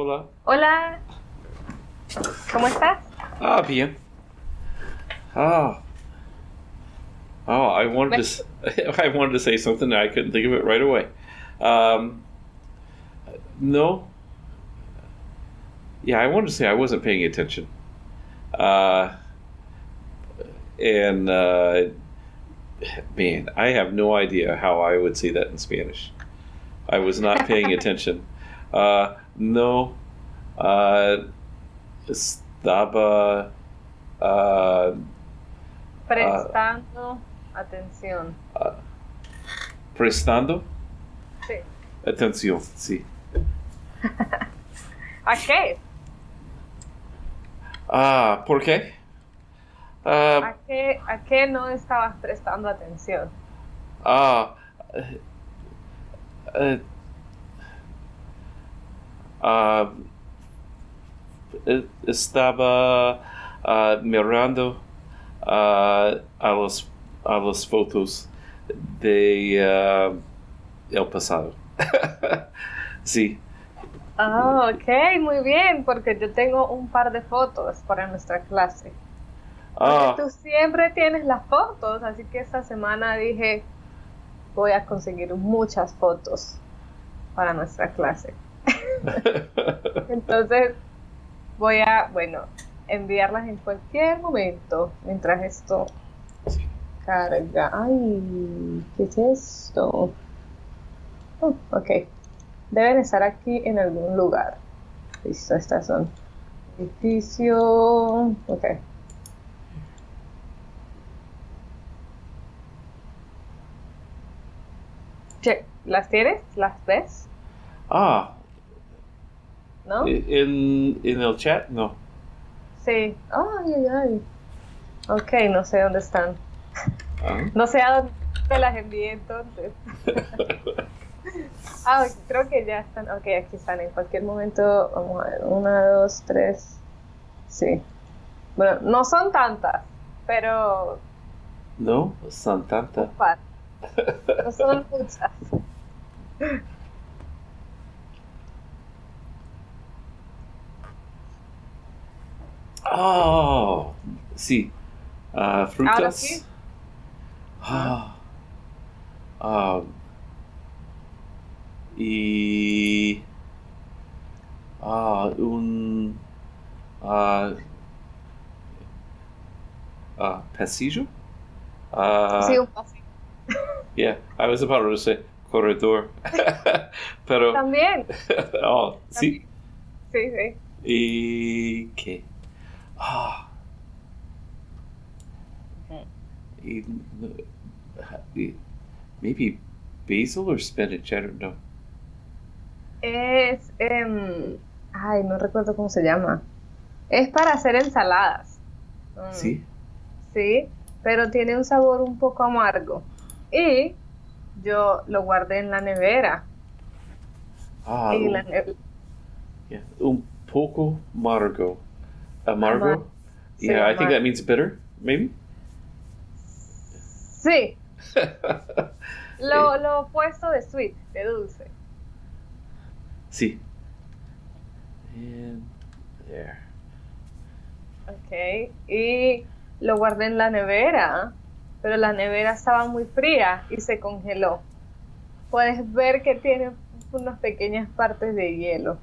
Hola. Hola. ¿Cómo estás? Ah, bien. Ah. Oh, I wanted to. I wanted to say something. and I couldn't think of it right away. Um, no. Yeah, I wanted to say I wasn't paying attention. Uh, and uh, man, I have no idea how I would say that in Spanish. I was not paying attention. Uh, no. Uh, estaba. Uh, Prestando atención. prestando Sí. atención, sí. ¿A qué? Ah, ¿por qué? ¿A qué, ¿A qué no estabas prestando atención? ah, eh, estaba ah, mirando ah, a los a las fotos de el pasado. sí. Ah, ok, muy bien, porque yo tengo un par de fotos para nuestra clase. Ah, tú siempre tienes las fotos, así que esta semana dije, voy a conseguir muchas fotos para nuestra clase. Entonces, voy a, bueno, enviarlas en cualquier momento mientras esto carga. Ay, ¿qué es esto? Oh, ok. Deben estar aquí en algún lugar. Listo, estas son. Edificio. Ok. Che, ¿Las tienes? ¿Las ves? ah, ¿No? en, en el chat, no. Sí. Ay, ay, ay. Ok, no sé dónde están. Ah. No sé a dónde las envié entonces. Ah, creo que ya están. Ok, aquí están. En cualquier momento, vamos a ver. Una, dos, tres. Sí. Bueno, no son tantas, pero No, son tantas. No son muchas. Oh, sí. Ah, frutas. Ahora sí. Ah. Ah, y. Ah, un. Ah, ah, pasillo? Ah, Sí, un pasillo. yeah, I was about to say corredor. Pero. También. oh, sí. Sí, sí. ¿Y qué? Ah. Y, y- maybe basil or spinach, I don't know. Es. em, ay, no recuerdo cómo se llama. Es para hacer ensaladas. Mm, Sí. Sí, pero tiene un sabor un poco amargo. Y yo lo guardé en la nevera. Ah, y un, la yeah, un poco amargo. Amargo? Yeah, I think that means bitter, maybe? Sí, lo, Eh. lo opuesto de sweet, de dulce. sí. And there. Ok, y lo guardé en la nevera, pero la nevera estaba muy fría y se congeló. Puedes ver que tiene unas pequeñas partes de hielo.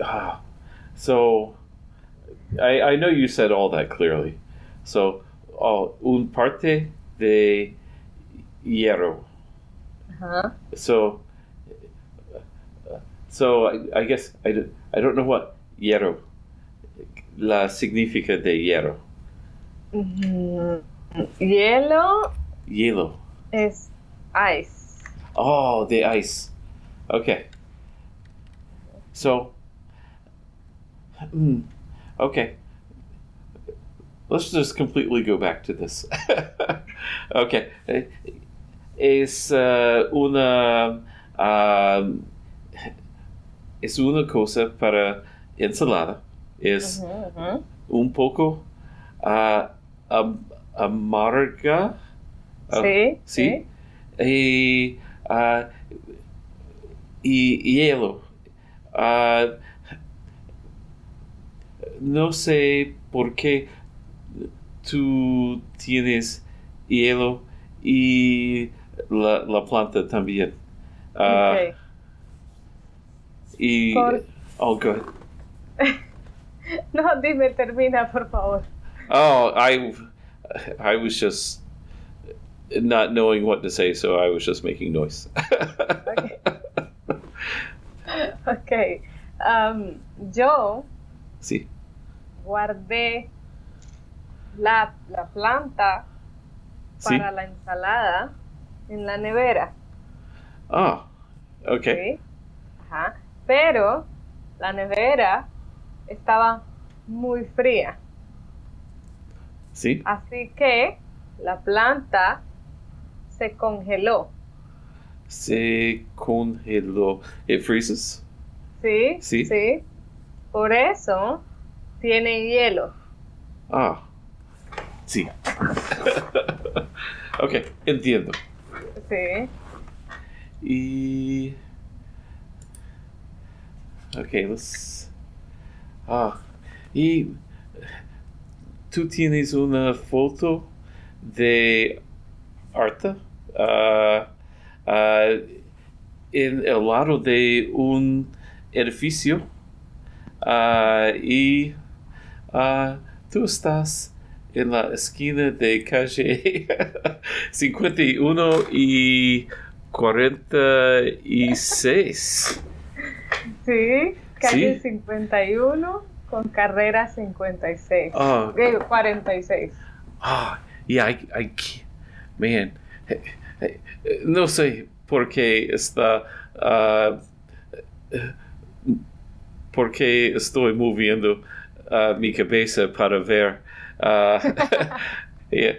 Ah, so I, I know you said all that clearly. So, oh, un parte de hierro. Ajá. So, so I, I guess I, don't- I don't know what hierro la significa de hierro. Mm, Hielo Hielo. es ice. Oh, the ice. Okay. So, hmm, okay. Let's just completely go back to this. okay. Es uh, una. um, es una cosa para ensalada. Es Ujú, ujú. un poco ah, am- amarga. Ah, Sí, sí. Y Ah, y hielo. Ah, no sé por qué tú tienes hielo y la, la planta también. Ah, Ok. Y. Por- Oh, good. No, dime, termina, por favor. Oh, I, I was just not knowing what to say, so I was just making noise. Ok. Am, yo sí. Guardé la, la planta Sí. para la ensalada en la nevera. Ah, okay. ¿sí? Ajá. Pero la nevera estaba muy fría. Sí. Así que la planta se congeló. Se congeló. It freezes. ¿Sí? Sí. Sí. Por eso tiene hielo. Ah. Sí. okay, entiendo. Sí. Y. Okay, let's. Ah. Y. Tú tienes una foto de Arta ah, ah, en el lado de un edificio. Ah, y. ah, tú estás en la esquina de calle 51 y 46. Sí. Calle Sí. 51 con carrera 56. Ah, Eh, 46. ah, yeah, I, I man, eh, eh, eh, no sé por qué está, ah, eh, por qué estoy moviendo ah, mi cabeza para ver. yeah,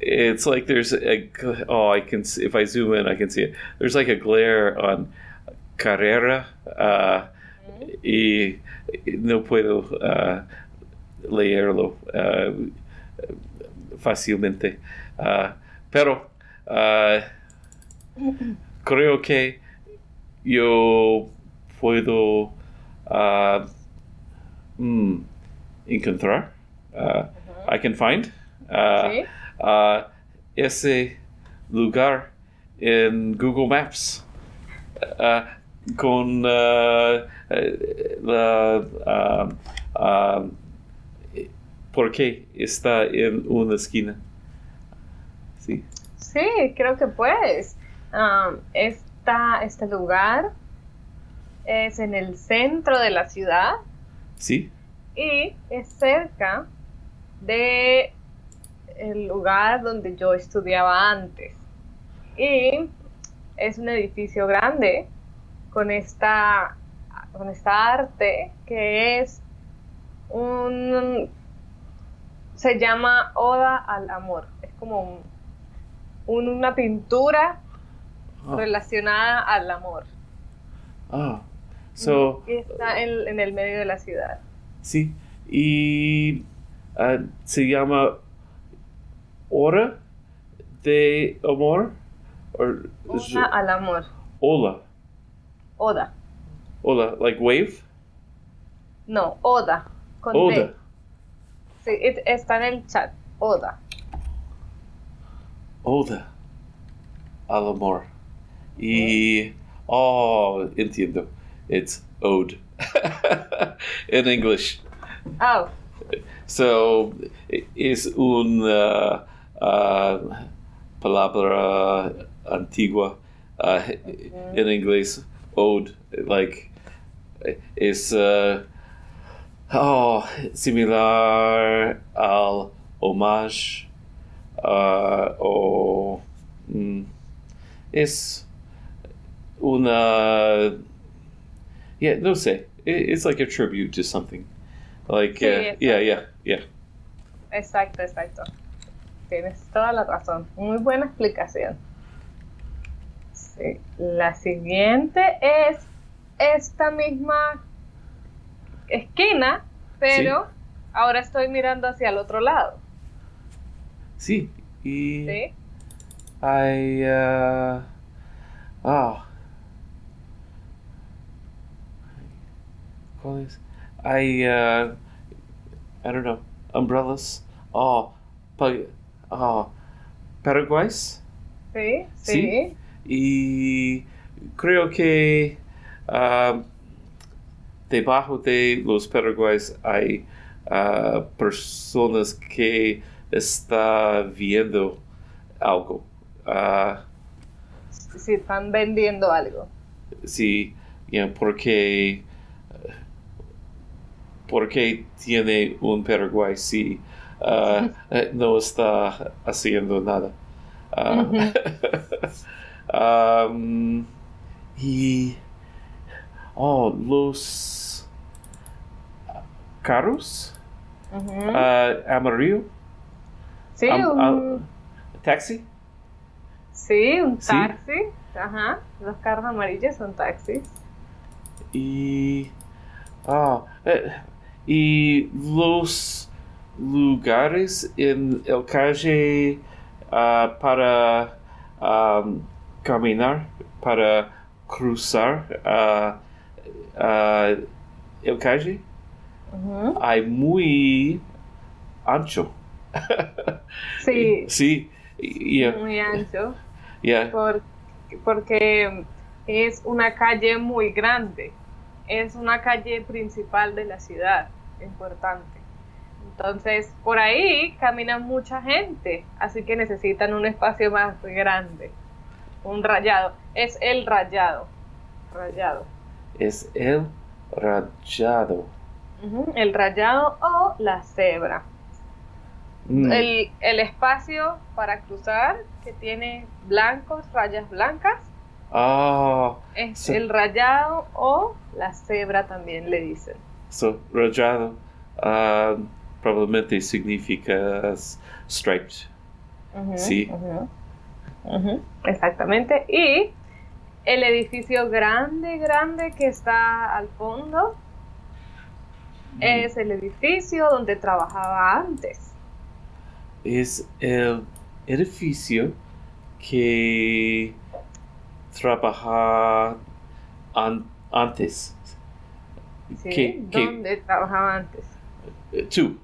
it's like there's a oh I can see, if I zoom in I can see it. There's like a glare on Carrera. ah, y no puedo ah, leerlo ah, fácilmente. Ah, pero ah, creo que yo puedo ah, mm, encontrar. ah, I can find Sí. ah, ese lugar en Google Maps. Ah, con la por qué está en una esquina sí Sí, creo que puedes. Am, esta- este lugar es en el centro de la ciudad sí y es cerca de el lugar donde yo estudiaba antes. Y es un edificio grande con esta, con esta arte que es un... se llama Oda al Amor. Es como un- un- una pintura Ah, relacionada al amor. ah. So Y está en, en el medio de la ciudad. sí y ah, se llama hora de amor or Oda al amor. hola Oda. hola like wave No, Oda. Con Oda. D. Sí, it- está en el chat. Oda. Oda al amor. Y. Oh, entiendo. It's ode in English. Oh, So, es una uh, palabra antigua uh, in English. Ode, like, es uh, oh, similar al homage uh, o mm, es una yeah no sé It- it's like a tribute to something like Sí, uh, yeah yeah yeah exacto, exacto. Tienes toda la razón. Muy buena explicación. Sí. La siguiente es esta misma esquina, pero ahora estoy mirando hacia el otro lado. sí y ¿Sí? I uh, hay, uh, I don't know, umbrellas. Oh, pa- oh, Paraguays. Sí, Sí. sí. Y creo que um, debajo de los Paraguays hay uh, personas que están viendo algo. Uh, Si están vendiendo algo. sí, you know, porque, porque tiene un Paraguay si uh, eh, no está haciendo nada. Uh, um, y oh, los carros uh, amarillo, sí, am- un, am- taxi. sí, un sí. taxi. Ajá. Los carros amarillos son taxis. y ah, eh, y los lugares en el calle ah, para am, caminar para cruzar ah, el calle hay muy ancho Sí, sí yeah, muy ancho. yeah. por- porque es una calle muy grande. Es una calle principal de la ciudad, importante. Entonces, por ahí camina mucha gente, así que necesitan un espacio más grande. Un rayado. Es el rayado. Rayado. es el rayado El rayado o la cebra. Mm. El, el espacio para cruzar que tiene blancos, rayas blancas, ah es Sí. el rayado o la cebra también le dicen. So, rayado ah, probablemente significa striped. Sí. Exactamente. Y el edificio grande, grande que está al fondo es el edificio donde trabajaba antes. Es el edificio que trabaja an- antes. ¿sí? Que- que- Donde trabajaba antes. Eh, tú.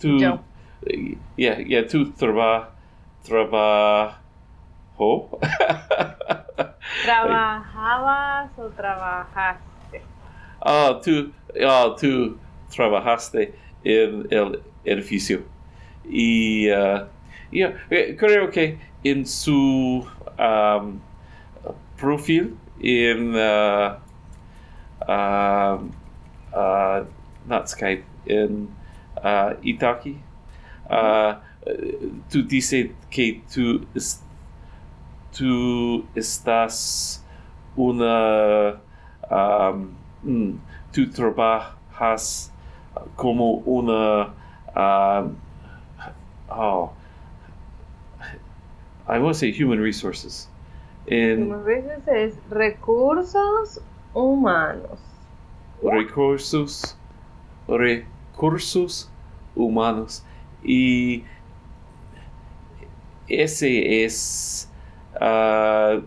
Tú. Yo. eh, Yeah, yeah, tú traba. ¿Trabajabas o trabajaste? Ah, tú, ah, tú trabajaste en el edificio. Y ah, yeah, eh, creo que en su um, perfil en ah, ah, ah, not Skype, en ah, Itaki, eh, tú dices que tú, es- tú estás una um, mm, tú trabajas como una um, oh, I want to say human resources en Como veces es recursos humanos. recursos recursos humanos y ese es ah,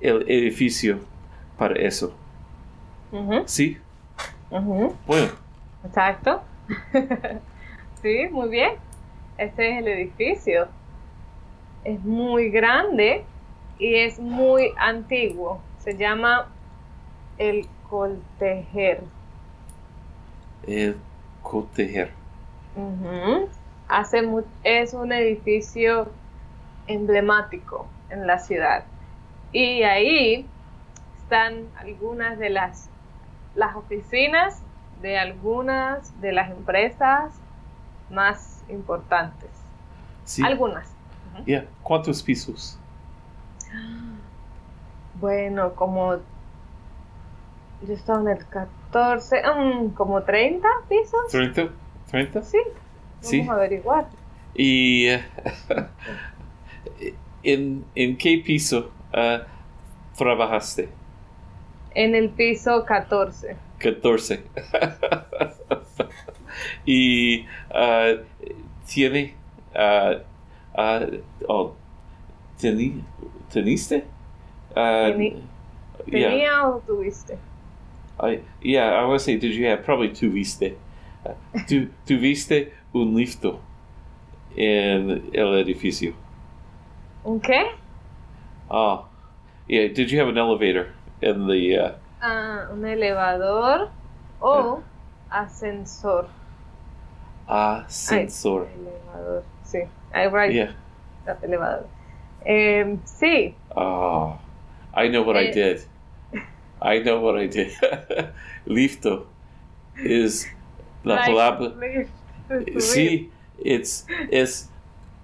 el edificio para eso Ujú, sí ujú, bueno Exacto. sí, muy bien. Este es el edificio. Es muy grande y es muy antiguo. Se llama el Coltejer. el cotejer Ujú. Hace es un edificio emblemático en la ciudad. Y ahí están algunas de las, las oficinas de algunas de las empresas más importantes. sí Algunas. Yeah. cuántos pisos Bueno, como yo estaba en el 14, mm, como 30 pisos. 30 30 Sí, vamos Sí. a averiguar. y en en qué piso ah, trabajaste En el piso 14. 14 y ah, tiene ah, oh, teni- teniste Ah, Teni- yeah. ¿Tenía o tuviste? I, yeah, I would say, did you have probably tuviste? Uh, tu, tuviste un lifto en el edificio. ¿Un qué? Oh, yeah. Did you have an elevator in the? Uh, Ah, un elevador o ascensor. ascensor? Ay, elevador, sí. I write Yeah. elevador. Em, sí, Oh, I know what I Eh. did. I know what I did. Lifto is la like, palabra. lift, subir. Sí, it's es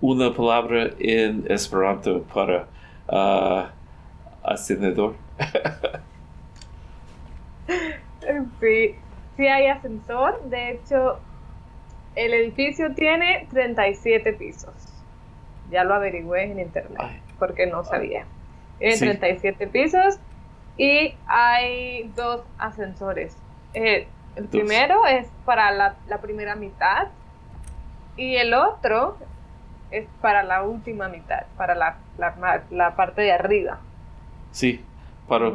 una palabra en Esperanto para uh, ascendedor. Sí, sí hay ascensor. De hecho, el edificio tiene 37 pisos. Ya lo averigüé en internet Ay. porque no sabía. Tiene Sí. 37 pisos y hay dos ascensores. Eh, el Dos. primero es para la, la primera mitad y el otro es para la última mitad, para la, la, la parte de arriba. Sí, para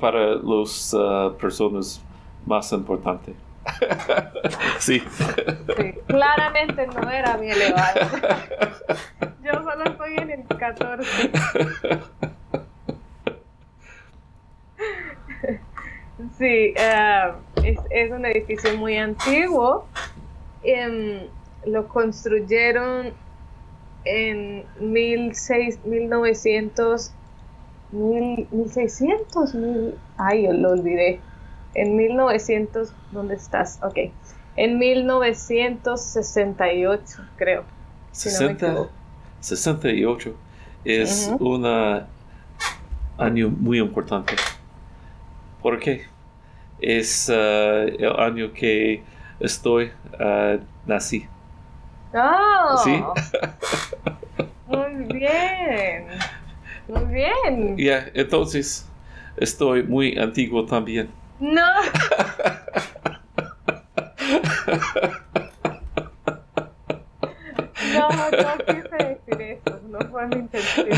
para los uh, personas más importantes. sí. Claramente no era mi elevado. Yo solo estoy en el 14. Sí, eh, es, un edificio muy antiguo. Em, lo construyeron en 16, 1900, mil- 1600, mil- ay, yo lo olvidé. En 1900, ¿dónde estás? Ok. En 1968, creo. Si no me 60, equivoco. 68 es Ujú. un año muy importante. ¿Por qué? Es uh, el año que estoy uh, nací. ¡Oh! ¿Sí? Muy bien. Muy bien. Ya, entonces estoy muy antiguo también. No. No, no quise decir eso. No fue mi intención.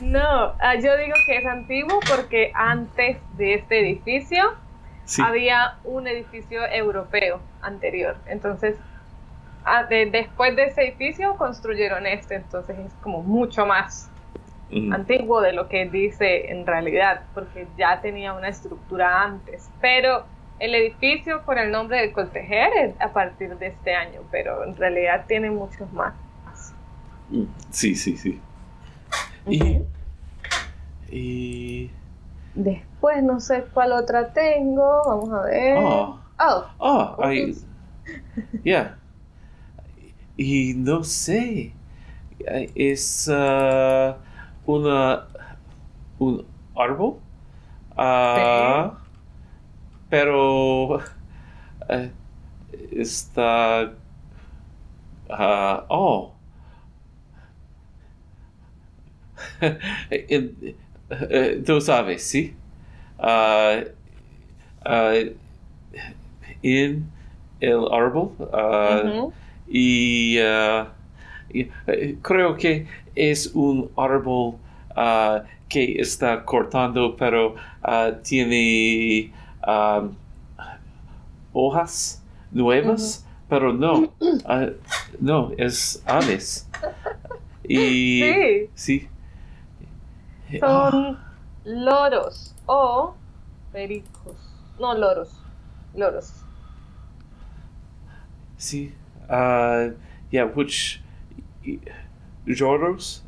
No, ah, yo digo que es antiguo porque antes de este edificio sí. había un edificio europeo anterior. Entonces, ah, de- después de ese edificio construyeron este. Entonces es como mucho más Mm, antiguo de lo que dice en realidad, porque ya tenía una estructura antes. Pero el edificio con el nombre del Coltejer es a partir de este año, pero en realidad tiene muchos más. Sí, sí, sí. Y, y Después no sé cuál otra tengo. Vamos a ver. Oh. Oh, Ah, I, yeah. Y no sé. Es uh, una un árbol. Ah, Pero eh, está. ah, oh. Eh, Tú sabes, ¿sí? Ah, en el árbol ah, ujú. y, creo que es un árbol ah, que está cortando pero ah, tiene ah, hojas nuevas pero no no es aves y Sí. sí Ah, Son loros o pericos. No, loros. Loros. sí ah, yeah which Joros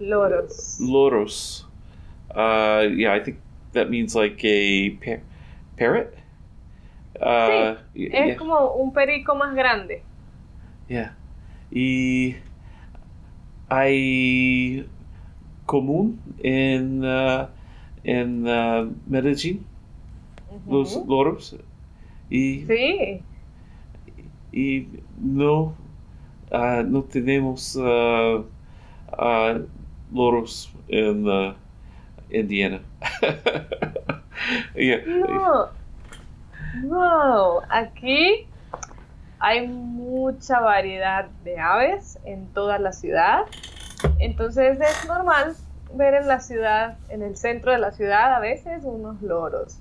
Loros. Loros. Uh, yeah, I think that means like a par- parrot. Uh, y- Es yeah, como un perico más grande. yeah. Y hay común en uh, en uh, Medellín Ujú. los loros y, Sí. y no uh, no tenemos uh, uh, loros en uh, Indiana. yeah. No. No. Aquí hay mucha variedad de aves en toda la ciudad. Entonces es normal ver en la ciudad, en el centro de la ciudad, a veces unos loros.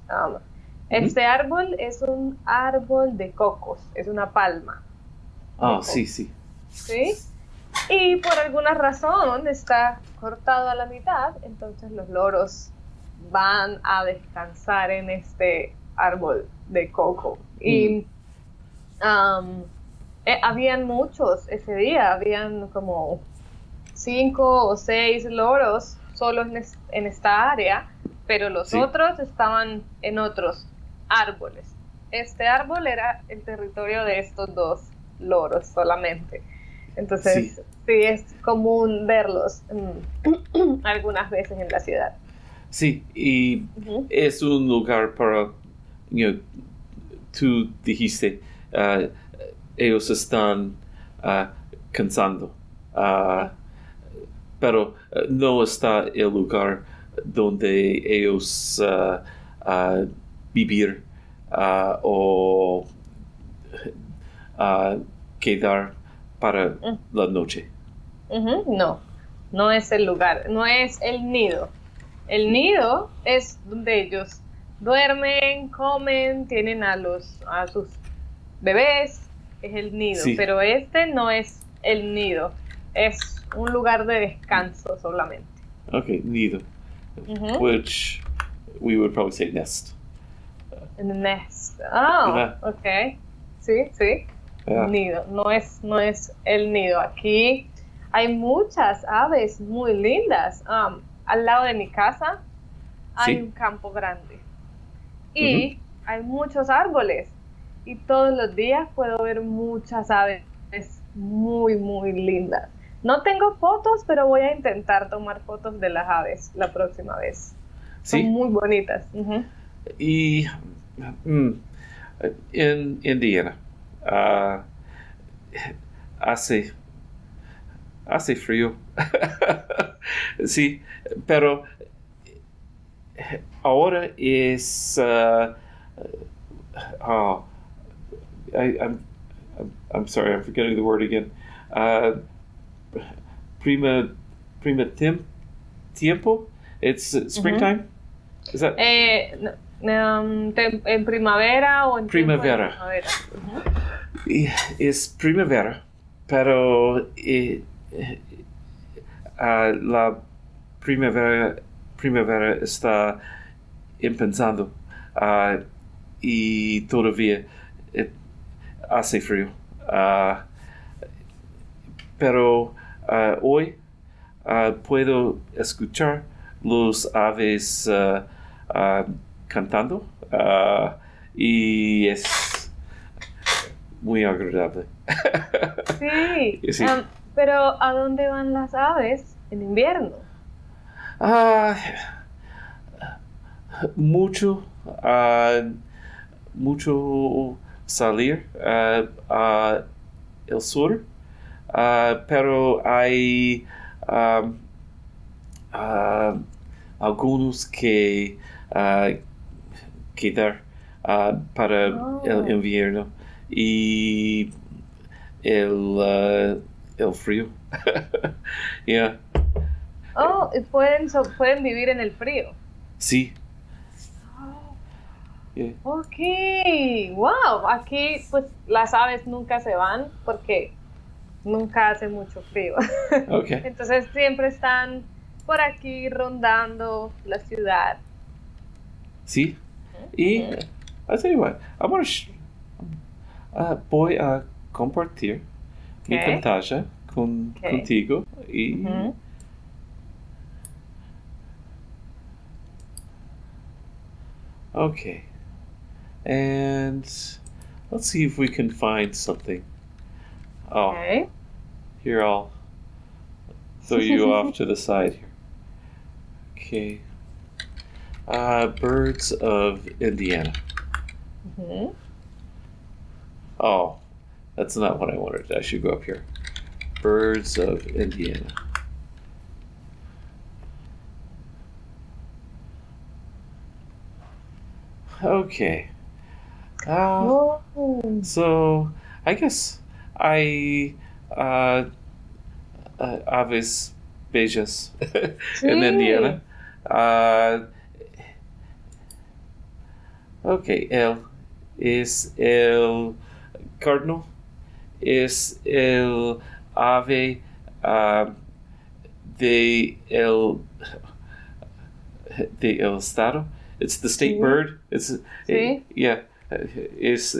Este árbol es un árbol de cocos, es una palma. Ah, sí, sí. ¿Sí? Y por alguna razón está cortado a la mitad, entonces los loros van a descansar en este árbol de coco. Y um, eh, habían muchos ese día, habían como cinco o seis loros solo en, esta área, pero los otros estaban en otros árboles. Este árbol era el territorio de estos dos loros solamente. Entonces, sí, es común verlos algunas veces en la ciudad. Sí, y es un lugar para, you tú dijiste, uh, ellos están uh, cansando. Uh, pero uh, no está el lugar donde ellos vivir o quedar para mm. la noche. No, no es el lugar, no es el nido. El nido es donde ellos duermen, comen, tienen a los a sus bebés, es el nido, pero este no es el nido, es un lugar de descanso solamente. Okay, nido. Which we would probably say nest. nest. Oh, okay. Sí, sí. Nido. No es, no es el nido. Aquí hay muchas aves muy lindas. Um, al lado de mi casa hay un campo grande. Y hay muchos árboles. Y todos los días puedo ver muchas aves muy, muy lindas. No tengo fotos, pero voy a intentar tomar fotos de las aves la próxima vez. Son muy bonitas. Y mm, en Indiana ah, hace hace frío. sí, pero ahora es uh, oh, I, I'm, I'm sorry, I'm forgetting the word again. Uh, prima prima tem, tiempo. It's uh, springtime. Is that? Eh, um, en primavera o en primavera. primavera. Es primavera, pero eh, uh, la primavera primavera está empezando uh, y todavía eh, hace frío. Uh, pero hoy puedo escuchar los aves uh, cantando y es muy agradable. Sí, um, pero ¿a dónde van las aves en invierno? mucho, mucho salir al sur Uh, pero hay um, uh, algunos que uh, quedar para el oh. invierno y el, el frío. yeah. Oh, pueden, pueden vivir en el frío. Sí. Oh. Ok, wow, aquí pues las aves nunca se van porque nunca hace mucho frío. Entonces siempre están por aquí rondando la ciudad. Sí. Y así igual. Uh, voy a boy a compartir mi pantalla con, contigo y Okay. And let's see if we can find something. Oh. Okay. Here, I'll throw you off to the side here. Okay. Uh, birds of Indiana. Mm-hmm. Oh, that's not what I wanted. I should go up here. Birds of Indiana. Okay. Uh, so I guess I uh, uh, aves bellas en Indiana. Uh, ok, él es el cardinal, es el ave uh, de el de el estado. It's the state bird. It's Sí. yeah. Es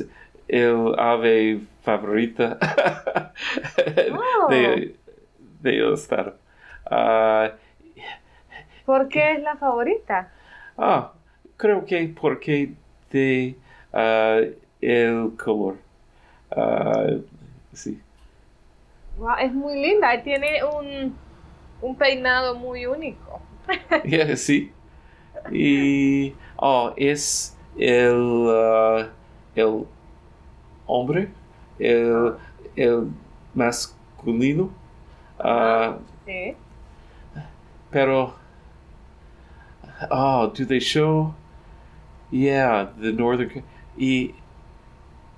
el ave favorita Oh. de, de el estado. Ah, ¿Por qué es la favorita? ah, creo que porque de ah, el color. Ah, sí. Wow, es muy linda. Tiene un, un peinado muy único. Yeah, sí. Y oh, es el, ah, el hombre, el, el masculino. ah, Sí. pero, oh, do they show? Yeah, the northern. Y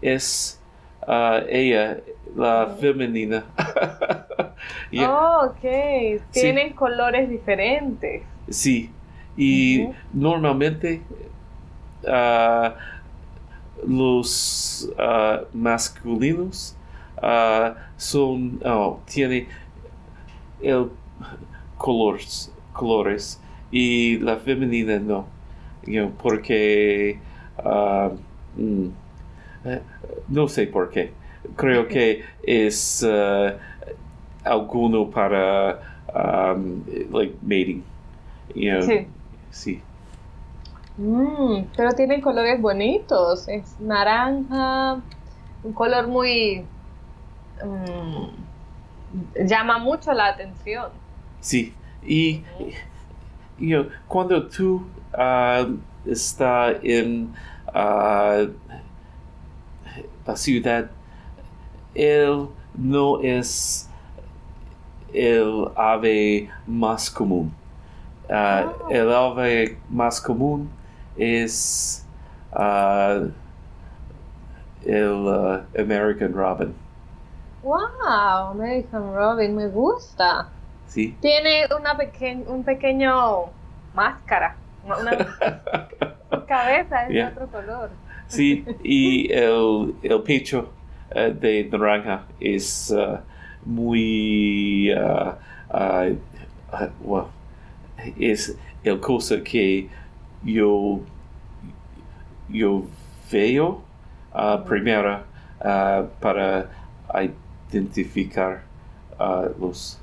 es ah, ella, la femenina. Yeah, Oh, ok. Tienen colores diferentes. Sí. Y normalmente ah, los ah, masculinos ah, son oh, tiene el colores colores y la femenina no You know, porque ah, mm, eh, no sé por qué creo que es ah, alguno para um, like mating you know Sí. sí Mm, pero tienen colores bonitos. Es naranja, un color muy... mm, llama mucho la atención. Sí, y you know, cuando tú ah, estás en ah, la ciudad, él no es el ave más común. Oh. El ave más común es ah, el ah, American Robin. Wow, American Robin, me gusta. ¿sí? Tiene una peque- un pequeño máscara, una, cabeza es Yeah. de otro color. Sí, y el, el pecho eh, de naranja es uh, muy... uh, uh, well, es el cosa que yo, yo veo primero para identificar los...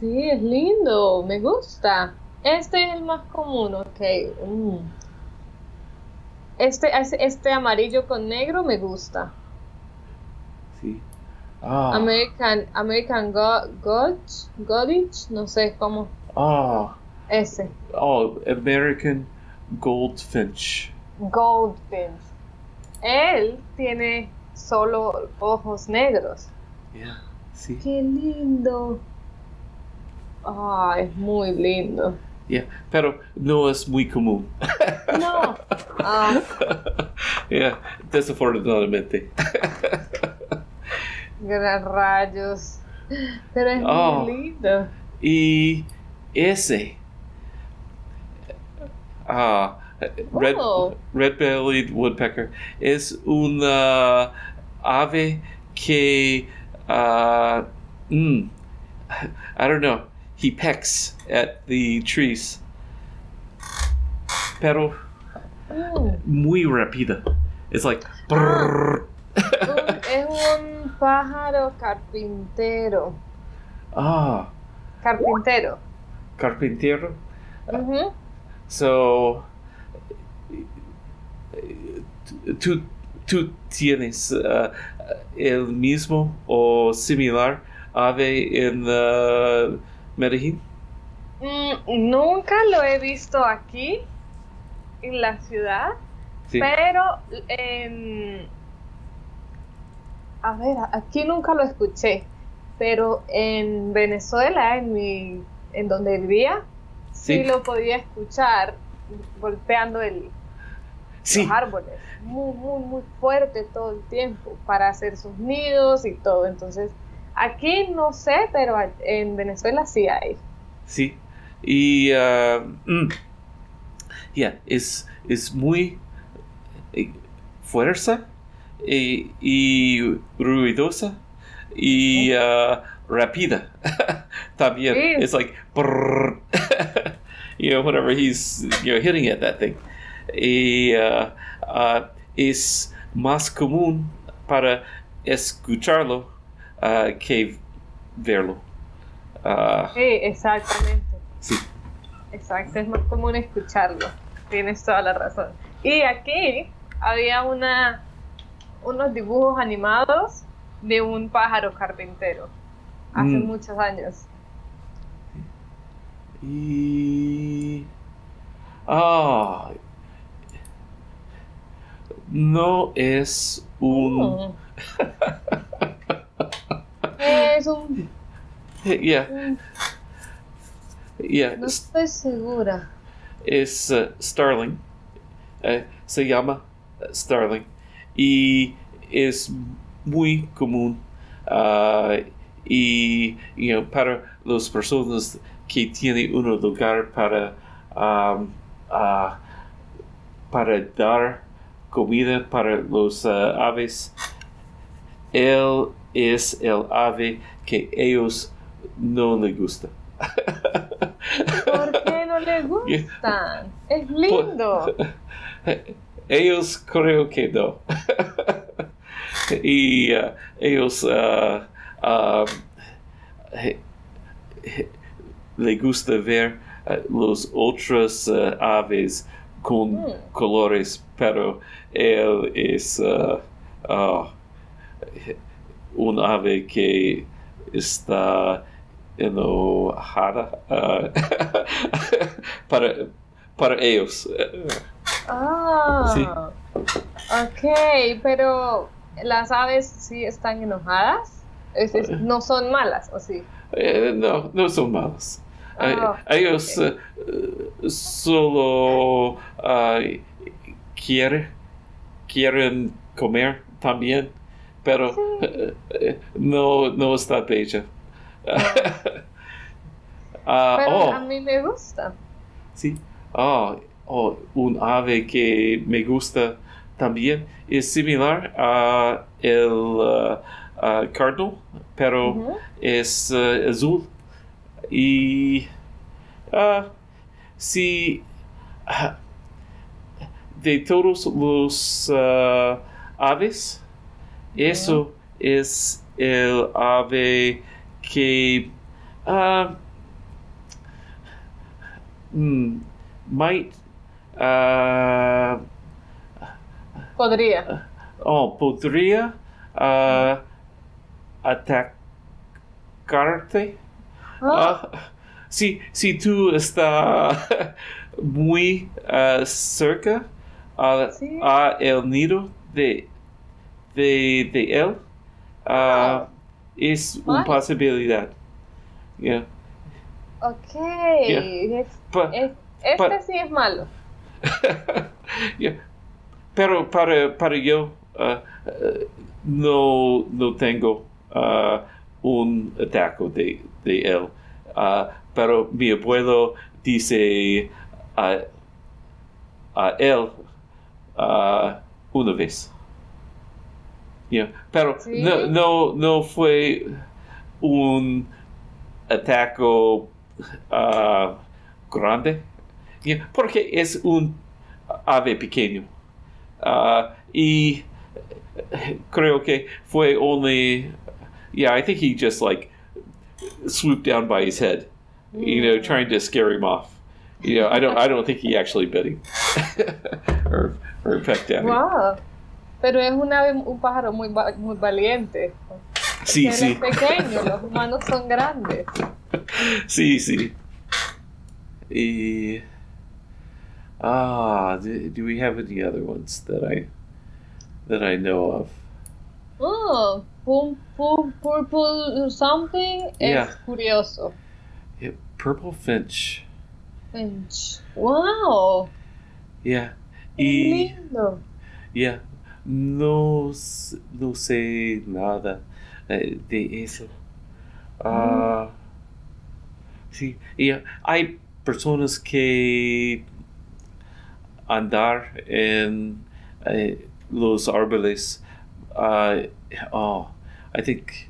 Sí, es lindo, me gusta. Este es el más común, ok. mm. Este, este amarillo con negro me gusta. Sí. Ah, American, American Go- Goch, Godich, no sé cómo. ah, Ese. oh, American Goldfinch. Goldfinch. Él tiene solo ojos negros. Yeah, sí. ¡Qué lindo! Ah, es muy lindo. Yeah, pero no es muy común. No. Ah, yeah, desafortunadamente. gran rayos. Pero es Oh. muy lindo. y ese. Ah, red, Oh. red-bellied woodpecker es una ave que, uh, mm, I don't know, he pecks at the trees. Pero muy rápida. It's like. Un- es un pájaro carpintero. ah, Carpintero. carpintero. Ujú. So, tú, tú tienes uh, el mismo o similar ave en uh, Medellín? Mm, nunca lo he visto aquí, en la ciudad, Sí. pero en... A ver, aquí nunca lo escuché, pero en Venezuela, en mi, en donde vivía, sí, Sí. lo podía escuchar golpeando el, Sí. los árboles, muy, muy, muy fuerte todo el tiempo para hacer sus nidos y todo. Entonces, aquí no sé, pero en Venezuela sí hay. Sí. Y ah, mm, ya, es, es muy eh, fuerza y, y ruidosa y ah, rápida. También. Sí. It's like brrr. you know, whenever he's you know hitting at that thing. Y ah, es más común para escucharlo ah, que verlo. Ah, Sí, exactamente. sí. Exacto, es más común escucharlo. Tienes toda la razón. Y aquí había una unos dibujos animados de un pájaro carpintero hace Mm. muchos años. Y. Ah. No es un. Mm. es un, Yeah, un- yeah. no estoy segura. Es uh, Starling. Eh, se llama uh, Starling. Y es muy común. ah, y you know, para las personas que tienen un lugar para, um, ah, para dar comida para los aves, él es el ave que ellos no le gusta. ¿Por qué no le gustan? Es lindo. Ellos creo que no. y uh, ellos uh, je- le gusta ver uh, los otros uh, aves con Mm. colores, pero él es uh, uh, un ave que está enojada uh, para, para ellos. Ah, Sí. ok, pero las aves sí están enojadas. Es decir, no son malas, ¿o sí? Eh, no, no son malos. Eh, Ah, ellos ok. eh, eh, solo ah, quiere- quieren comer también, pero Sí. eh, no, no está bella. Ah, Pero oh, a mí me gusta. sí. Ah, oh, un ave que me gusta también es similar a el cardinal, pero es eh, azul y ah, si de todos los ah, aves eso es el ave que ah, mm, might ah, Podría. oh, podría ah, atacarte Ah, Ah, si, si tú estás muy ah, cerca a, Sí. a el nido de, de, de él, ah, es una posibilidad. Yeah. ok. Yeah. Es- Pa- es- este pa- sí es malo. Yeah. Pero para, para yo eh, no, no tengo ah, un ataque de, de él. Pero mi abuelo dice a, a él una vez. Yeah. Pero ¿Sí? no, no, no fue un ataque ah, grande. Yeah, Porque es un ave pequeño. Ah, y creo que fue only, yeah, I think he just like swooped down by his head, you know, Mm. trying to scare him off. You know, I don't, I don't think he actually bit him or, or pecked at him. Wow. Pero es un ave, un pájaro muy, muy valiente. Sí, Él sí, es pequeño, los humanos son grandes. sí, sí. Y, ah, do, do we have any other ones that I that I know of? Oh, pum, pum, purple something Yeah. es curioso. Yeah, purple finch. Finch. Wow, Yeah. qué Y, lindo. yeah, no, no sé nada eh, de eso. Ah, Sí, y hay personas que andar en eh, los árboles. Uh, oh, I think,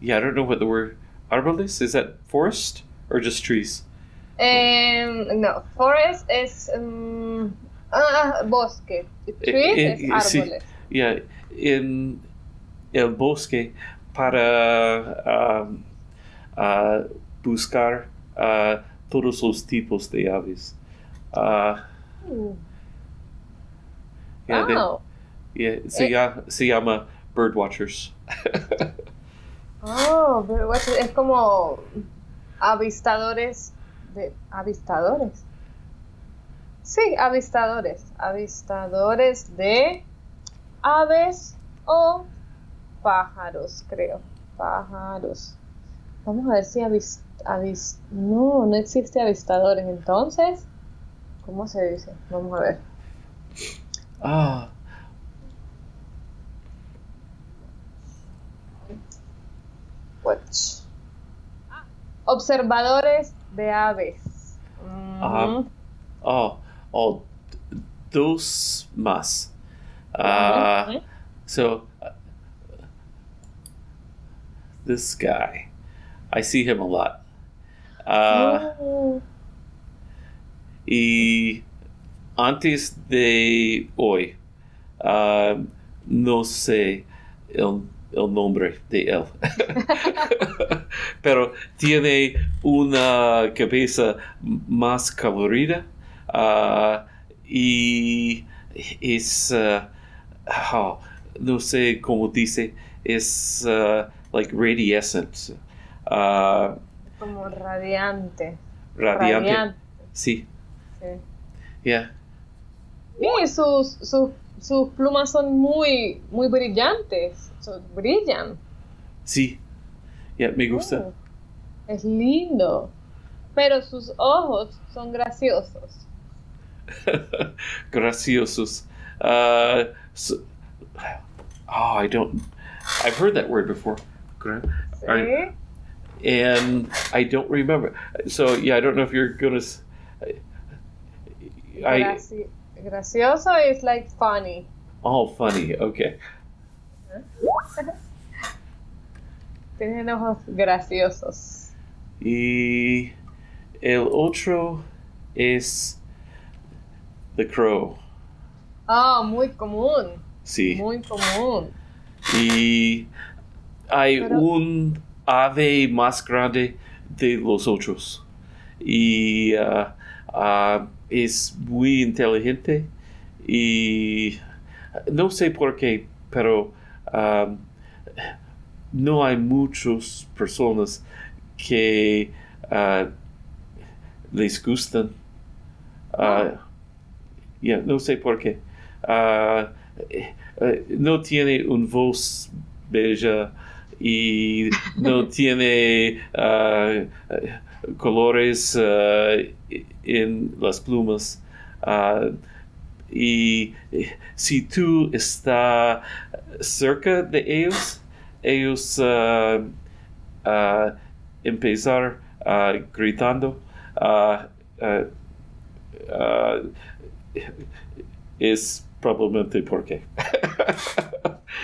yeah, I don't know what the word árboles is that forest or just trees. Um, no, forest is um, ah, bosque. Trees Eh, es eh, sí, árboles. yeah, en el bosque para um, ah, buscar ah, todos los tipos de aves. Ah, Mm. yeah, they- yeah, se, Eh. ya- se llama bird watchers. Oh, what- es como avistadores de avistadores. Sí, avistadores, avistadores de aves o pájaros, creo. Pájaros. Vamos a ver si avis, avis- no, no existe avistadores. Entonces, ¿cómo se dice? Vamos a ver. ah, Watch. Observadores de aves. Mm, Ajá. oh, dos más. Ah, ujú. So, uh, this guy, I see him a lot. Uh, y antes de hoy, uh, no sé el, el nombre de él. Pero tiene una cabeza más colorida uh, y es, uh, oh, no sé cómo dice, es uh, like radiescent. Uh, Como radiante. radiante. Radiante. Sí, sí. yeah. Y sus, sus, sus plumas son muy, muy brillantes. Brillan. Sí, yeah, me gusta. Oh, es lindo. Pero sus ojos son graciosos. Graciosos. Uh, so, oh, I don't. I've heard that word before. Gra- Are- and I don't remember. So yeah, I don't know if you're gonna. s- I Graci- gracioso is like funny. oh funny. Okay. Tienen ojos graciosos. Y el otro es the crow. Ah, muy común. Sí. Muy común. Y hay Pero- un ave más grande de los otros. Y ah, es muy inteligente. Y no sé por qué, pero ah, no hay muchas personas que les gustan. No sé por qué. Ah, eh, eh, no tiene un voz bella y no tiene ah, colores ah, en las plumas. Y eh, si tú estás cerca de ellos, ellos empezar gritando. Es probablemente porque.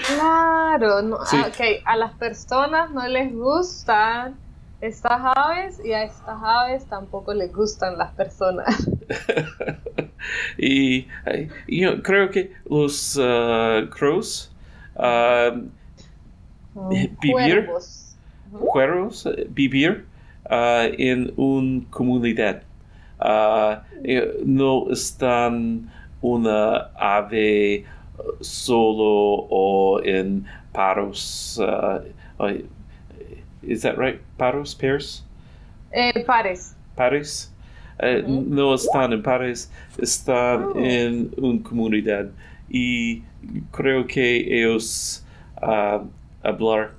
Claro, no, Sí. ah, ok, a las personas no les gustan estas aves y a estas aves tampoco les gustan las personas. y yo creo que los ah, crows, ah, Vivir. Cuervos. Cuervos, eh, vivir en una comunidad. Ah, eh, no están una ave eh, solo o en paros. ah, ay, is that right? Paros, pairs? Eh, pares. pares. Eh. No están en pares, están Oh. en una comunidad y creo que ellos ah, hablar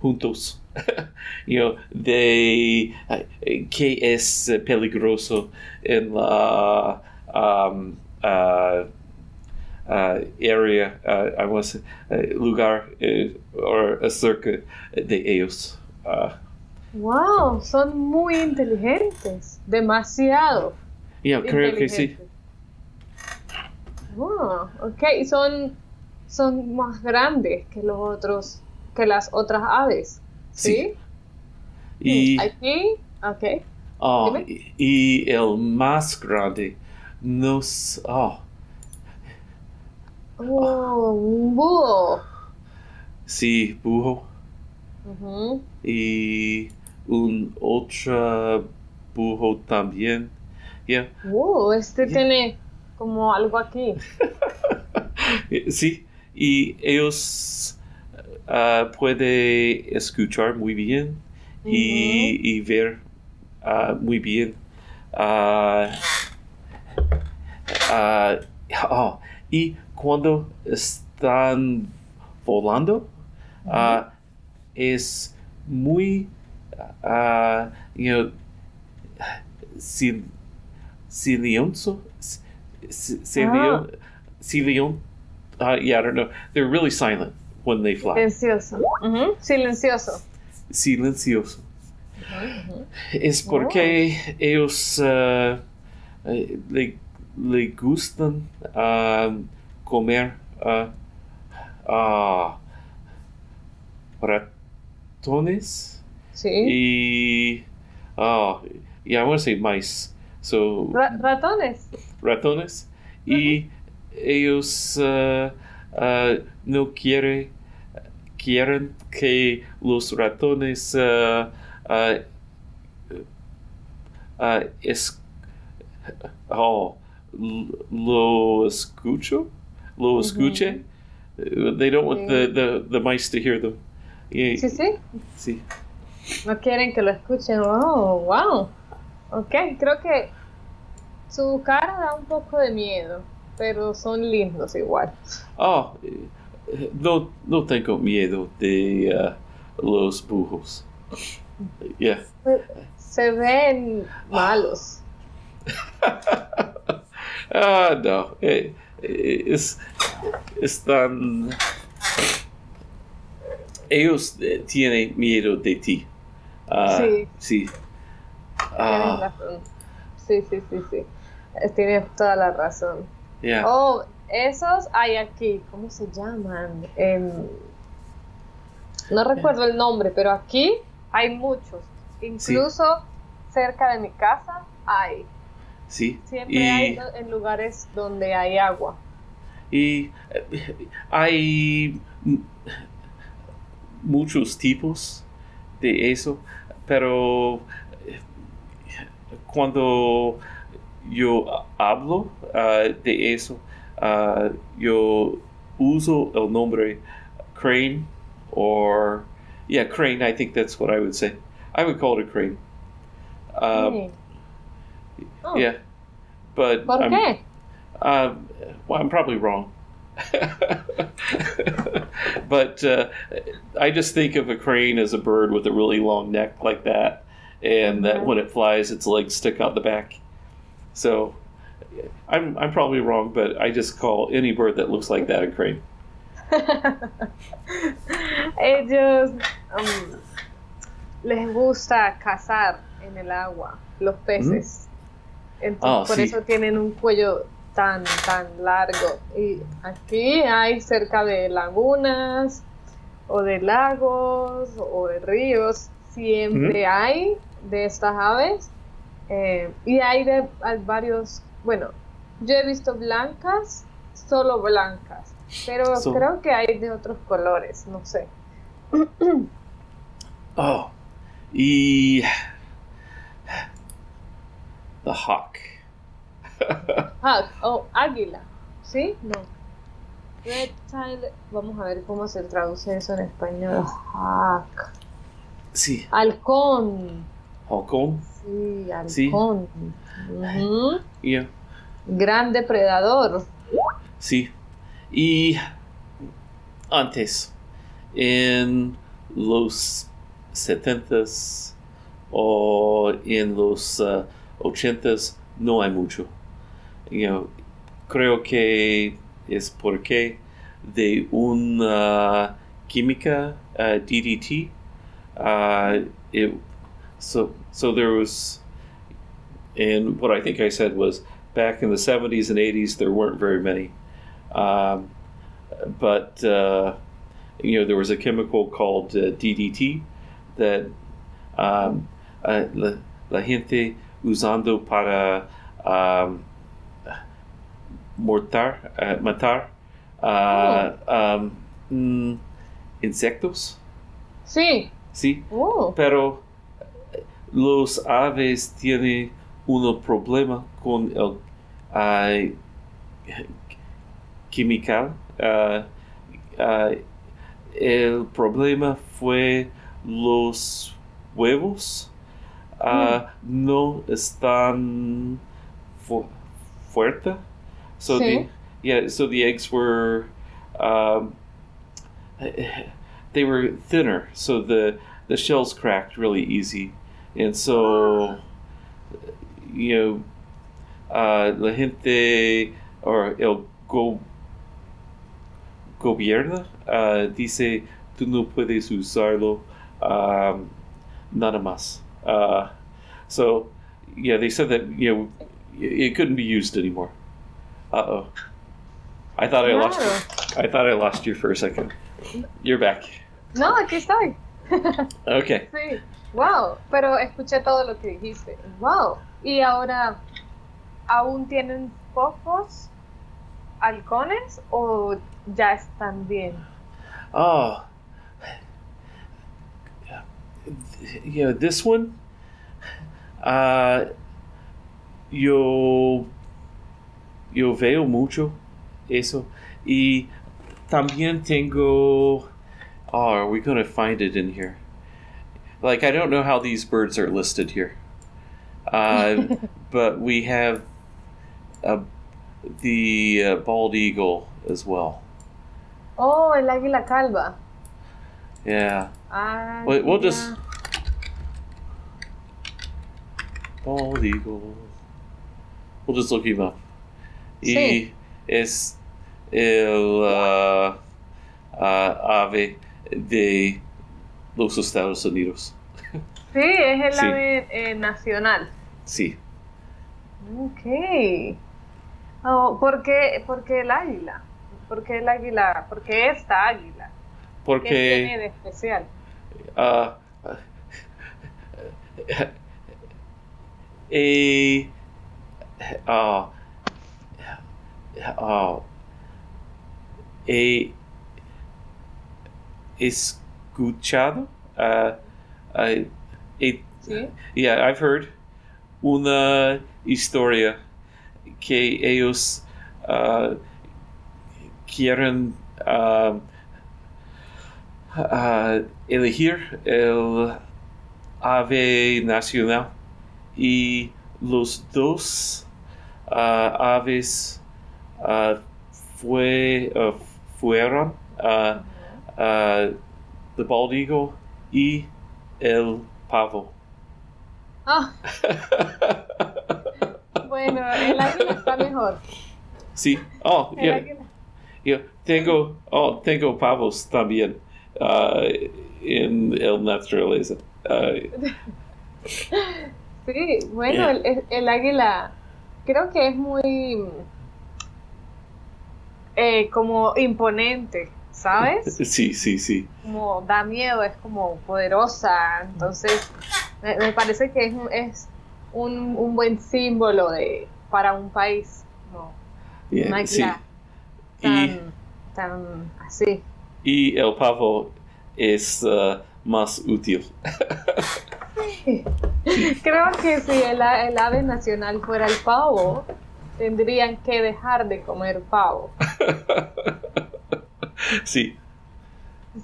juntos you know, de eh, qué es peligroso en la um, ah, ah, area, ah, I say, eh, lugar eh, o acerca de ellos. Wow, son muy inteligentes. Demasiado. Ya, creo que sí. Oh, ok, son, son más grandes que los otros, que las otras aves. ¿Sí? Y, Aquí, ok. ah, dime. y el más grande nos... ah, Oh, un búho. sí, búho. Ujú. Y un otro búho también. Ya, Uh, este tiene como algo aquí. Eh, Sí, y ellos ah, pueden escuchar muy bien y, y ver ah, muy bien. Ah, ah, y cuando están volando, ah, es muy you know, sil- silencio. s- s- silio- Silent. Uh, yeah, I don't know. They're really silent when they fly. Silencioso. Ujú, Silencioso. Silencioso. Es porque ellos uh, eh, le, le gustan um, comer uh, uh, ratones Sí. y uh, yeah, I want to say mice. So Ra- ratones. ratones y ellos uh, uh, no quiere, quieren que los ratones uh, uh, es, oh, lo escucho, lo escuche. Uh, They don't want the, the, the mice to hear them. Sí, sí. sí. No quieren que lo escuchen. Oh, wow. Ok, creo que su cara da un poco de miedo, pero son lindos igual. Oh, no, no tengo miedo de uh, los bujos. Yeah. Se ven malos. ah, no. eh, eh, es, están. Ellos eh, tienen miedo de ti. Ah, Sí. Sí. Razón. Sí, sí, sí, sí. Eh, Tienes toda la razón. yeah. Oh, esos hay aquí. ¿Cómo se llaman? Em, no recuerdo el nombre, pero aquí hay muchos. Incluso cerca de mi casa hay. Sí. Siempre Y- hay en lugares donde hay agua. Y eh, hay muchos tipos de eso, pero eh, cuando yo hablo ah, de eso, ah, yo uso el nombre crane or yeah, crane. I think that's what I would say. I would call it a crane. Um, Oh, Yeah, but ¿Por I'm- um, well, I'm probably wrong. but uh, I just think of a crane as a bird with a really long neck like that, and that when it flies, its legs stick out the back. So I'm I'm probably wrong, but I just call any bird that looks like that a crane. Ellos um, les gusta cazar en el agua, los peces. Entonces, Ah, por sí. eso tienen un cuello tan, tan largo. Y aquí hay cerca de lagunas, o de lagos, o de ríos, siempre hay de estas aves. Eh, y hay de hay varios, bueno, yo he visto blancas, solo blancas, pero So- creo que hay de otros colores, no sé. Oh, e the hawk. Hawk, o águila, ¿sí? No. Reptile, vamos a ver cómo se traduce eso en español. Hawk. sí, Halcón. halcón. Sí, Sí. halcón. Ujú. Yeah. Gran depredador. Sí. Y antes, en los 70s o en los uh, 80s, no hay mucho. You know, creo que es porque de una química uh, DDT, uh, it so so there was, and what I think I said was back in the seventies and eighties there weren't very many, um, but uh, you know there was a chemical called uh, DDT that um, uh, la, la gente usando para um, mortar uh, matar uh, um, mm, insectos. Sí. Sí. Oh. Pero los aves tienen un problema con el ah, químical. Ah, ah, el problema fue los huevos ah, no están fu- fuerte. So Sí. the yeah, so the eggs were um, they were thinner, so the the shells cracked really easy, and so you know, uh, la gente or el go, gobierno uh, dice tú no puedes usarlo um, nada más. Uh, so yeah, they said that you know it couldn't be used anymore. Uh oh. I thought I lost you. I thought I lost you for a second. You're back. No, aquí estoy. Okay. sí. Wow. Pero escuché todo lo que dijiste. Wow. Y ahora, ¿aún tienen pocos halcones o ya están bien? Oh. Yeah, this one. Uh, yo. Yo veo mucho eso. Y también tengo. Oh, are we going to find it in here? Like, I don't know how these birds are listed here. Uh, but we have uh, the uh, bald eagle as well. Oh, el águila calva. Yeah. Ah, Wait, we'll just- Bald eagle. We'll just look him up. Y Sí. es el uh, uh, ave de los Estados Unidos. Sí, es el Sí. ave eh, nacional. Sí. Ok. Oh, ¿por, qué, por qué el águila? ¿Por qué el águila? ¿Por qué esta águila? ¿Qué tiene Porque de especial? uh, a uh, uh, he escuchado uh, uh, Sí. yeah I've heard una historia que ellos uh, quieren um, uh, elegir el ave nacional y los dos aves fue, fueron uh, the bald eagle y el pavo. Ah, bueno, el águila está mejor. sí, oh, El yeah. águila. Yo tengo, oh, tengo pavos también uh, en el naturaleza. Uh, Sí, bueno, Yeah. el, el águila creo que es muy eh, como imponente, ¿sabes? sí, sí, sí. Como da miedo, es como poderosa, entonces me, me parece que es, un- es un, un buen símbolo de para un país, como Yeah, sí. águila Y, tan, tan así. y el pavo es uh, más útil. Creo que si el, el ave nacional fuera el pavo, tendrían que dejar de comer pavo. sí.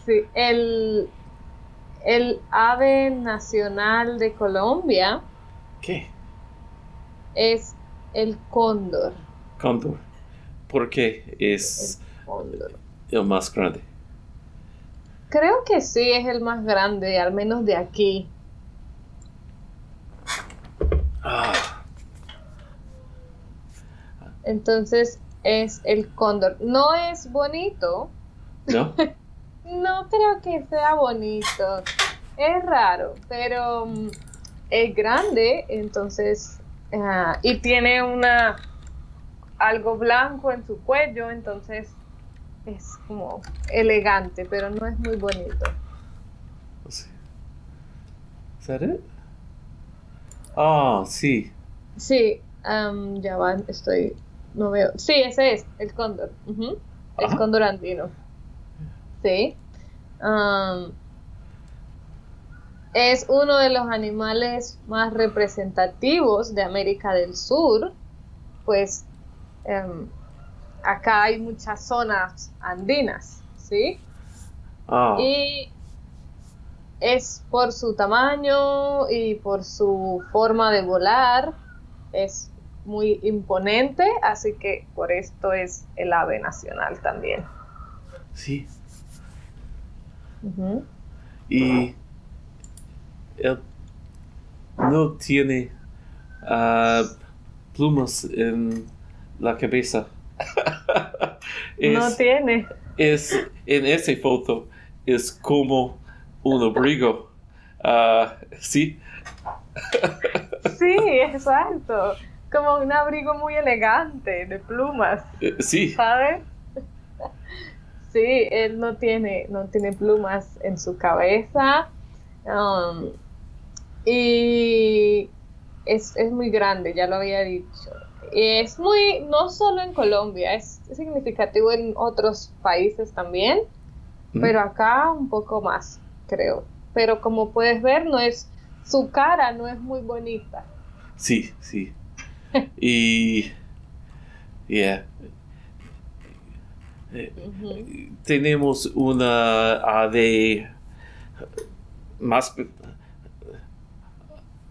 Sí, el, el ave nacional de Colombia ¿Qué? es el cóndor. Cóndor. Porque es Cóndor. el más grande. Creo que sí es el más grande, al menos de aquí. Ah, Entonces es el cóndor. No es bonito. ¿No? No creo que sea bonito. Es raro, pero mm, es grande, entonces, ah, y tiene una algo blanco en su cuello, entonces es como elegante, pero no es muy bonito. ¿Is that it? Ah, sí. Sí, ya van, estoy, no veo. Sí, ese es, el cóndor. El cóndor andino. Sí. Es uno de los animales más representativos de América del Sur, pues em, acá hay muchas zonas andinas, ¿sí? Ah, Y es por su tamaño y por su forma de volar, es muy imponente, así que por esto es el ave nacional también. sí. Y él no tiene ah, plumas en la cabeza. No es, tiene. es en esa foto es como un abrigo. Ah, sí. Sí, exacto. Como un abrigo muy elegante de plumas, Eh, sí. ¿sabes? Sí, él no tiene, no tiene plumas en su cabeza. um, y es, es muy grande, ya lo había dicho. Y es muy, no solo en Colombia, es significativo en otros países también, Mm. pero acá un poco más, creo. Pero como puedes ver, no es, su cara no es muy bonita. Sí, sí. Y. Yeah. Ujú. tenemos una ave más pe-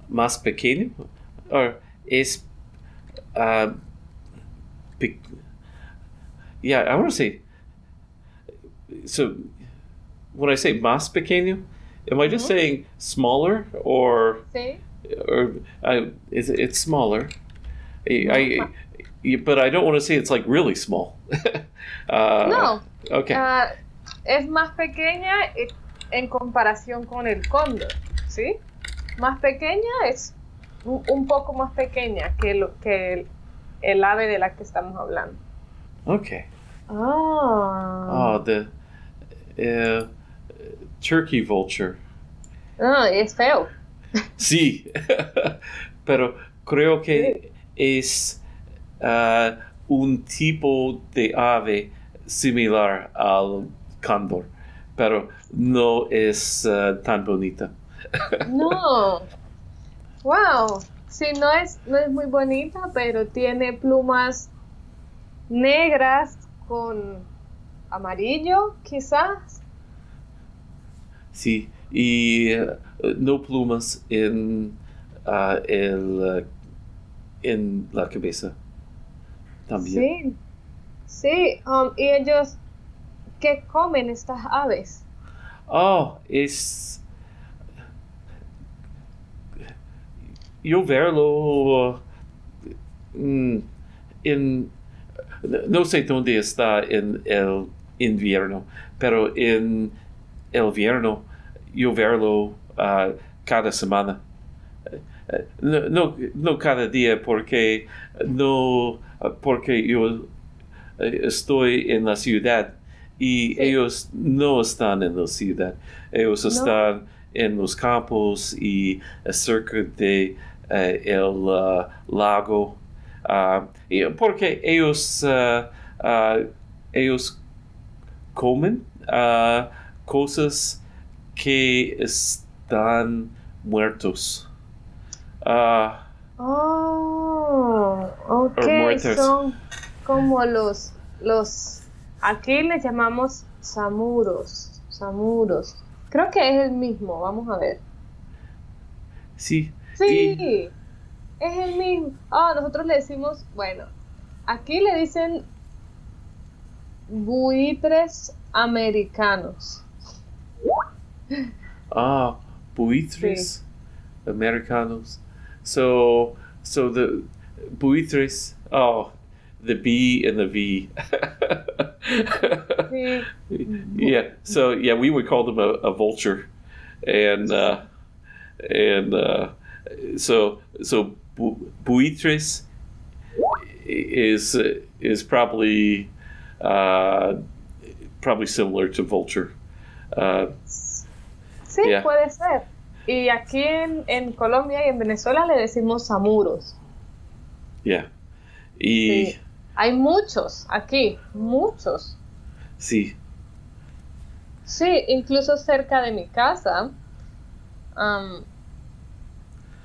más pequeña o es uh, pe- yeah I want to say so when I say más pequeño am I just Mhm. saying smaller or Sí, or I, it's, it's smaller. I, I- but I don't want to say it's like really small. uh, No. Okay. Ah, es más pequeña eh, en comparación con el cóndor, ¿sí? Más pequeña es un, poco más pequeña que, lo, que el, el ave de la que estamos hablando. okay. Ah, Oh, the uh, turkey vulture. Ah, es feo. Sí. Pero creo que es uh, un tipo de ave similar al cóndor, pero no es uh, tan bonita. No. Wow. Sí, no es, no es muy bonita, pero tiene plumas negras con amarillo, quizás. Sí, y eh, no plumas en, el, en la cabeza también. Sí, sí, um, y ellos, ¿qué comen estas aves? Oh, es... Yo verlo mm, en... No sé dónde está en el invierno, pero en el invierno yo verlo ah, cada semana. Eh, No, no, cada día porque no porque yo eh, estoy en la ciudad y Sí. ellos no están en la ciudad ellos No. están en los campos y cerca de eh, el ah, lago y porque ellos ah, ellos comen ah, cosas que están muertos Ah, Oh, ok, son como los, los, aquí les llamamos samuros, samuros. Creo que es el mismo, vamos a ver. sí Sí, es el mismo. Ah, nosotros le decimos, bueno, aquí le dicen buitres americanos. Ah, buitres americanos. So, so the buitres. Oh, the B and the V. Yeah. So yeah, we would call them a, a vulture, and uh, and uh, so so bu- buitres is is probably uh, probably similar to vulture. Uh, Sí, Yeah. puede ser. Y aquí en, en Colombia y en Venezuela le decimos zamuros. yeah. Y Sí. Hay muchos aquí, muchos. sí. Sí, incluso cerca de mi casa.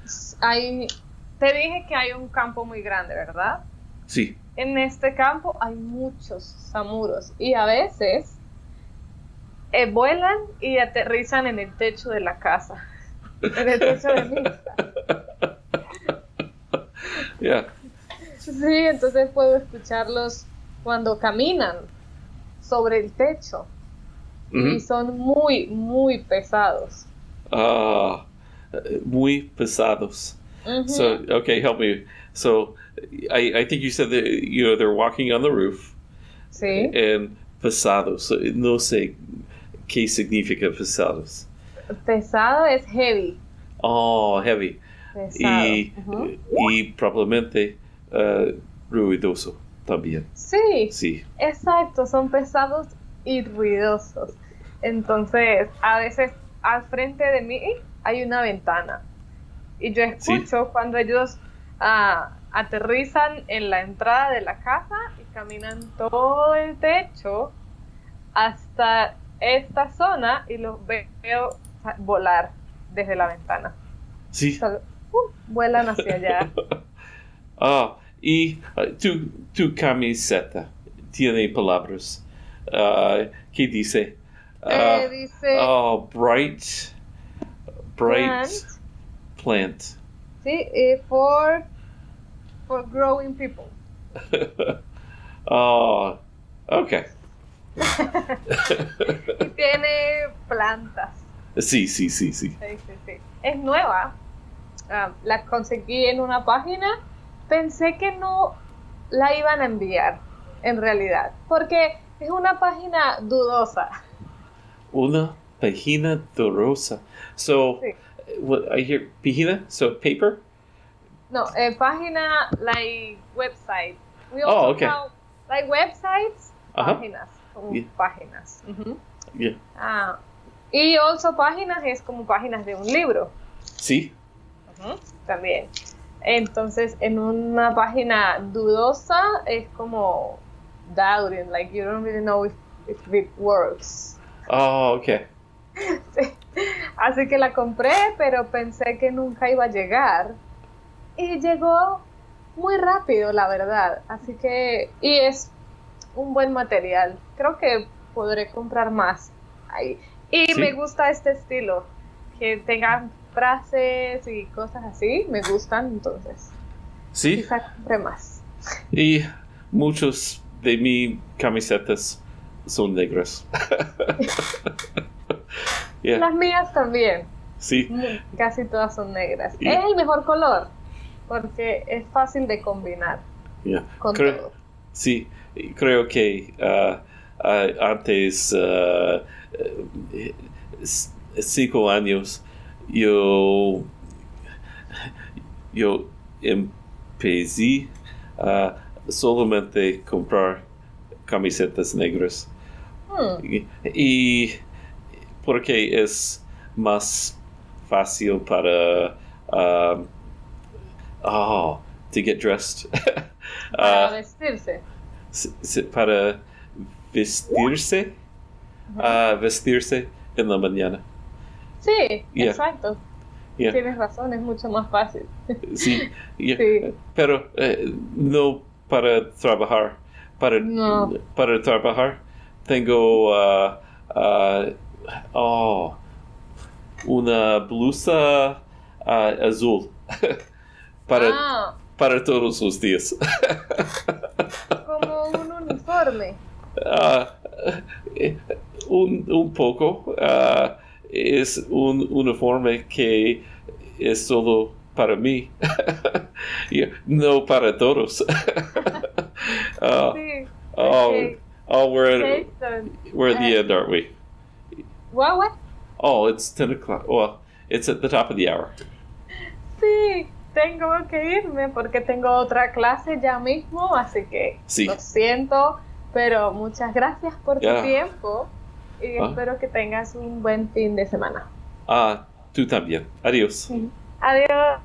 s- hay, te dije que hay un campo muy grande, ¿verdad? Sí. En este campo hay muchos zamuros y a veces eh, vuelan y aterrizan en el techo de la casa, en el techo de casa. Yeah. Sí, entonces puedo escucharlos cuando caminan sobre el techo y Mhm. son muy, muy pesados. Ah, muy pesados. Ujú. So okay, help me. So I, I think you said that you know they're walking on the roof sí, and pesados. No sé qué significa pesados. Pesado es heavy. Oh, heavy. Pesado. Y, probablemente uh, ruidoso también. Sí, Sí. exacto, son pesados y ruidosos. Entonces, a veces al frente de mí hay una ventana y yo escucho cuando ellos ah, aterrizan en la entrada de la casa y caminan todo el techo hasta esta zona y los ve- veo volar desde la ventana. Sí. Solo, uh, vuelan hacia allá. Ah, y uh, tu, tu camiseta tiene palabras. Uh, ¿Qué dice? Ah, Eh, dice oh, bright, bright plant, plant. sí, eh, for, for growing people. oh, okay. y tiene plantas. Sí, sí, sí, sí. Sí, sí, sí. Es nueva. Ah, la conseguí en una página. Pensé que no la iban a enviar, en realidad, porque es una página dudosa. Una página dolorosa. So, Sí. what I hear, página? So, paper? No, eh, página, like website. We Oh, also okay. call, like websites, Ajá. páginas, Yeah. páginas. Ujú. Yeah. Ah, y also páginas es como páginas de un libro. Sí. También. Entonces, en una página dudosa es como doubting, like you don't really know if, if it works. Oh, okay. Sí. Así que la compré, pero pensé que nunca iba a llegar. Y llegó muy rápido, la verdad. Así que, y es un buen material. Creo que podré comprar más ahí. Y Sí. me gusta este estilo, que tengan frases y cosas así. Me gustan, entonces Sí. quizá compre más. Y muchos de mis camisetas son negras. yeah. Las mías también. Sí. Casi todas son negras. Es el mejor color, porque es fácil de combinar Yeah. con Creo- todo. Sí, creo que ah, antes ah, eh, cinco años yo yo empecé a solamente comprar camisetas negras Hmm. y, y porque es más fácil para ah, oh, to get dressed Para Ah, vestirse. para vestirse a vestirse en la mañana. Sí, Yeah. exacto. Yeah. Tienes razón, es mucho más fácil. Sí, yeah. Sí. pero eh, no para trabajar. Para, No. para trabajar tengo ah, ah, oh, una blusa ah, azul para, Ah, para todos los días. como un uniforme. Eh, un, un poco. ah, es un uniforme que es solo para mí, no para todos. Ah, Sí. oh, ok. oh, we're at, we're at the Uh, end, aren't we? What, what? Oh, it's 10 o'clock. Well, it's at the top of the hour. Sí, sí, tengo que irme porque tengo otra clase ya mismo, así que Sí. lo siento, pero muchas gracias por tu tiempo y ah. espero que tengas un buen fin de semana. Ah, tú también. Adiós. Adiós.